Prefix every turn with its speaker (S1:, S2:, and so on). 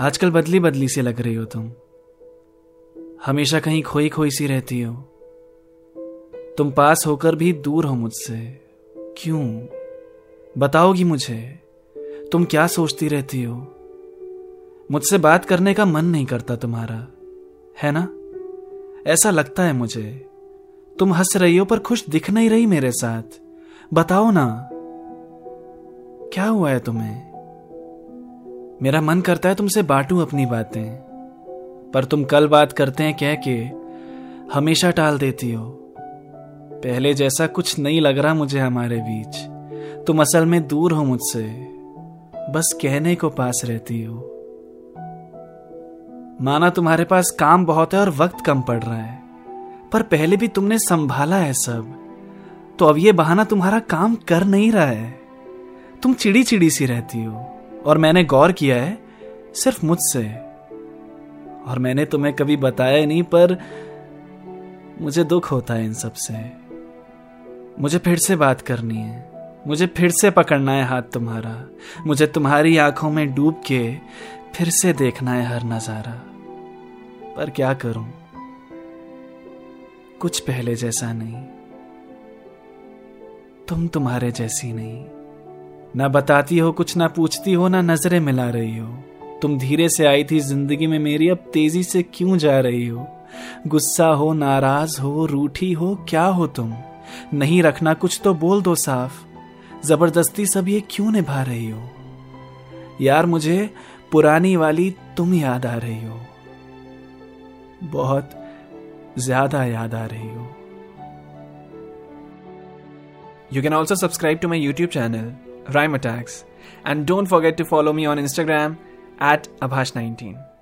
S1: आजकल बदली बदली सी लग रही हो तुम। हमेशा कहीं खोई खोई सी रहती हो। तुम पास होकर भी दूर हो मुझसे। क्यों? बताओगी मुझे। तुम क्या सोचती रहती हो? मुझसे बात करने का मन नहीं करता तुम्हारा। है ना? ऐसा लगता है मुझे। तुम हंस रही हो पर खुश दिख नहीं रही मेरे साथ। बताओ ना। क्या हुआ है तुम्हें? मेरा मन करता है तुमसे बांटूं अपनी बातें। पर तुम कल बात करते हैं कह के हमेशा टाल देती हो। पहले जैसा कुछ नहीं लग रहा मुझे हमारे बीच। तुम असल में दूर हो मुझसे। बस कहने को पास रहती हो। माना तुम्हारे पास काम बहुत है और वक्त कम पड़ रहा है। पर पहले भी तुमने संभाला है सब। तो अब ये बहाना तुम्हारा काम कर नहीं रहा है। तुम चिड़ी चिड़ी सी रहती हो। और मैंने गौर किया है सिर्फ़ मुझसे। और मैंने तुम्हें कभी बताया नहीं, पर मुझे दुख होता है इन सबसे। मुझे फिर से बात करनी है। मुझे फिर से पकड़ना है हाथ तुम्हारा। मुझे तुम्हारी आँखों में डूब के फिर से देखना है हर नज़ारा। पर क्या करूँ? कुछ पहले जैसा नहीं। तुम तुम्हारे जैसी नहीं। ना बताती हो, कुछ ना पूछती हो, ना नज़रें मिला रही हो। तुम धीरे से आई थी ज़िंदगी में मेरी, अब तेज़ी से क्यों जा रही हो? गुस्सा हो, नाराज़ हो, रूठी हो, क्या हो तुम? नहीं रखना कुछ तो बोल दो साफ़। ज़बरदस्ती सब ये क्यों निभा रही हो? यार मुझे पुरानी वाली तुम याद आ रही हो। बहुत ज़्यादा याद आ रही हो।
S2: You can also subscribe to my YouTube channel Rhyme Attacks. And don't forget to follow me on Instagram at Abhash19.